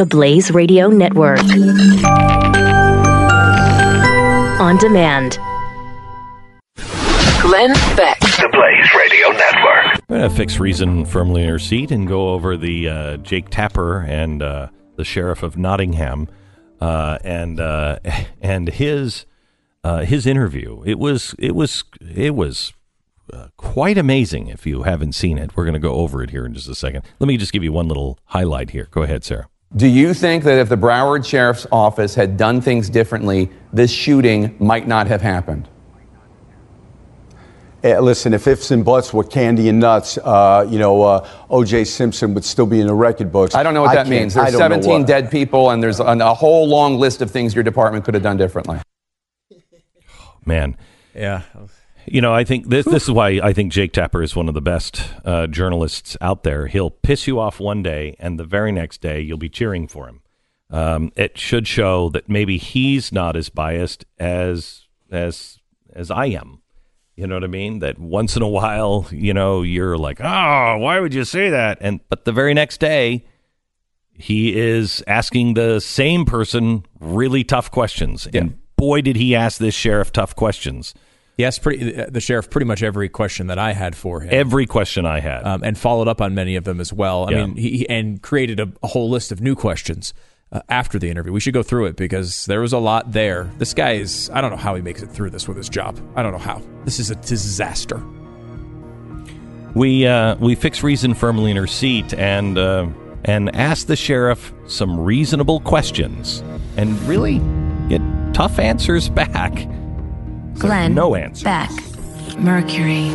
the Blaze Radio Network. On demand. Glenn Beck. The Blaze Radio Network. We're going to fix reason firmly in her seat and go over the uh, Jake Tapper and uh, the sheriff of Nottingham uh, and uh, and his uh, his interview. It was it was it was uh, quite amazing. If you haven't seen it, we're going to go over it here in just a second. Let me just give you one little highlight here. Go ahead, Sarah. Do you think that if the Broward Sheriff's Office had done things differently, this shooting might not have happened? Eh, listen, if ifs and buts were candy and nuts, uh, you know, uh, O.J. Simpson would still be in the record books. I don't know what that means. I There's 17 dead people, and there's an, a whole long list of things your department could have done differently. Man, Yeah. You know, I think this this is why I think Jake Tapper is one of the best uh, journalists out there. He'll piss you off one day, and the very next day you'll be cheering for him. Um, it should show that maybe he's not as biased as as as I am. You know what I mean? That once in a while, you know, you're like, "Oh, why would you say that?" And but the very next day, he is asking the same person really tough questions. And boy, did he ask this sheriff tough questions. Yes, pretty the sheriff pretty much every question that I had for him. Every question I had. um, and followed up on many of them as well. I Yeah. mean, he, he- and created a, a whole list of new questions uh, after the interview. We should go through it because there was a lot there. This guy is, I don't know how he makes it through this with his job. I don't know how. This is a disaster. We uh, we fix reason firmly in her seat and uh, and ask the sheriff some reasonable questions and really get tough answers back. Glenn. no answer. Beck. Mercury.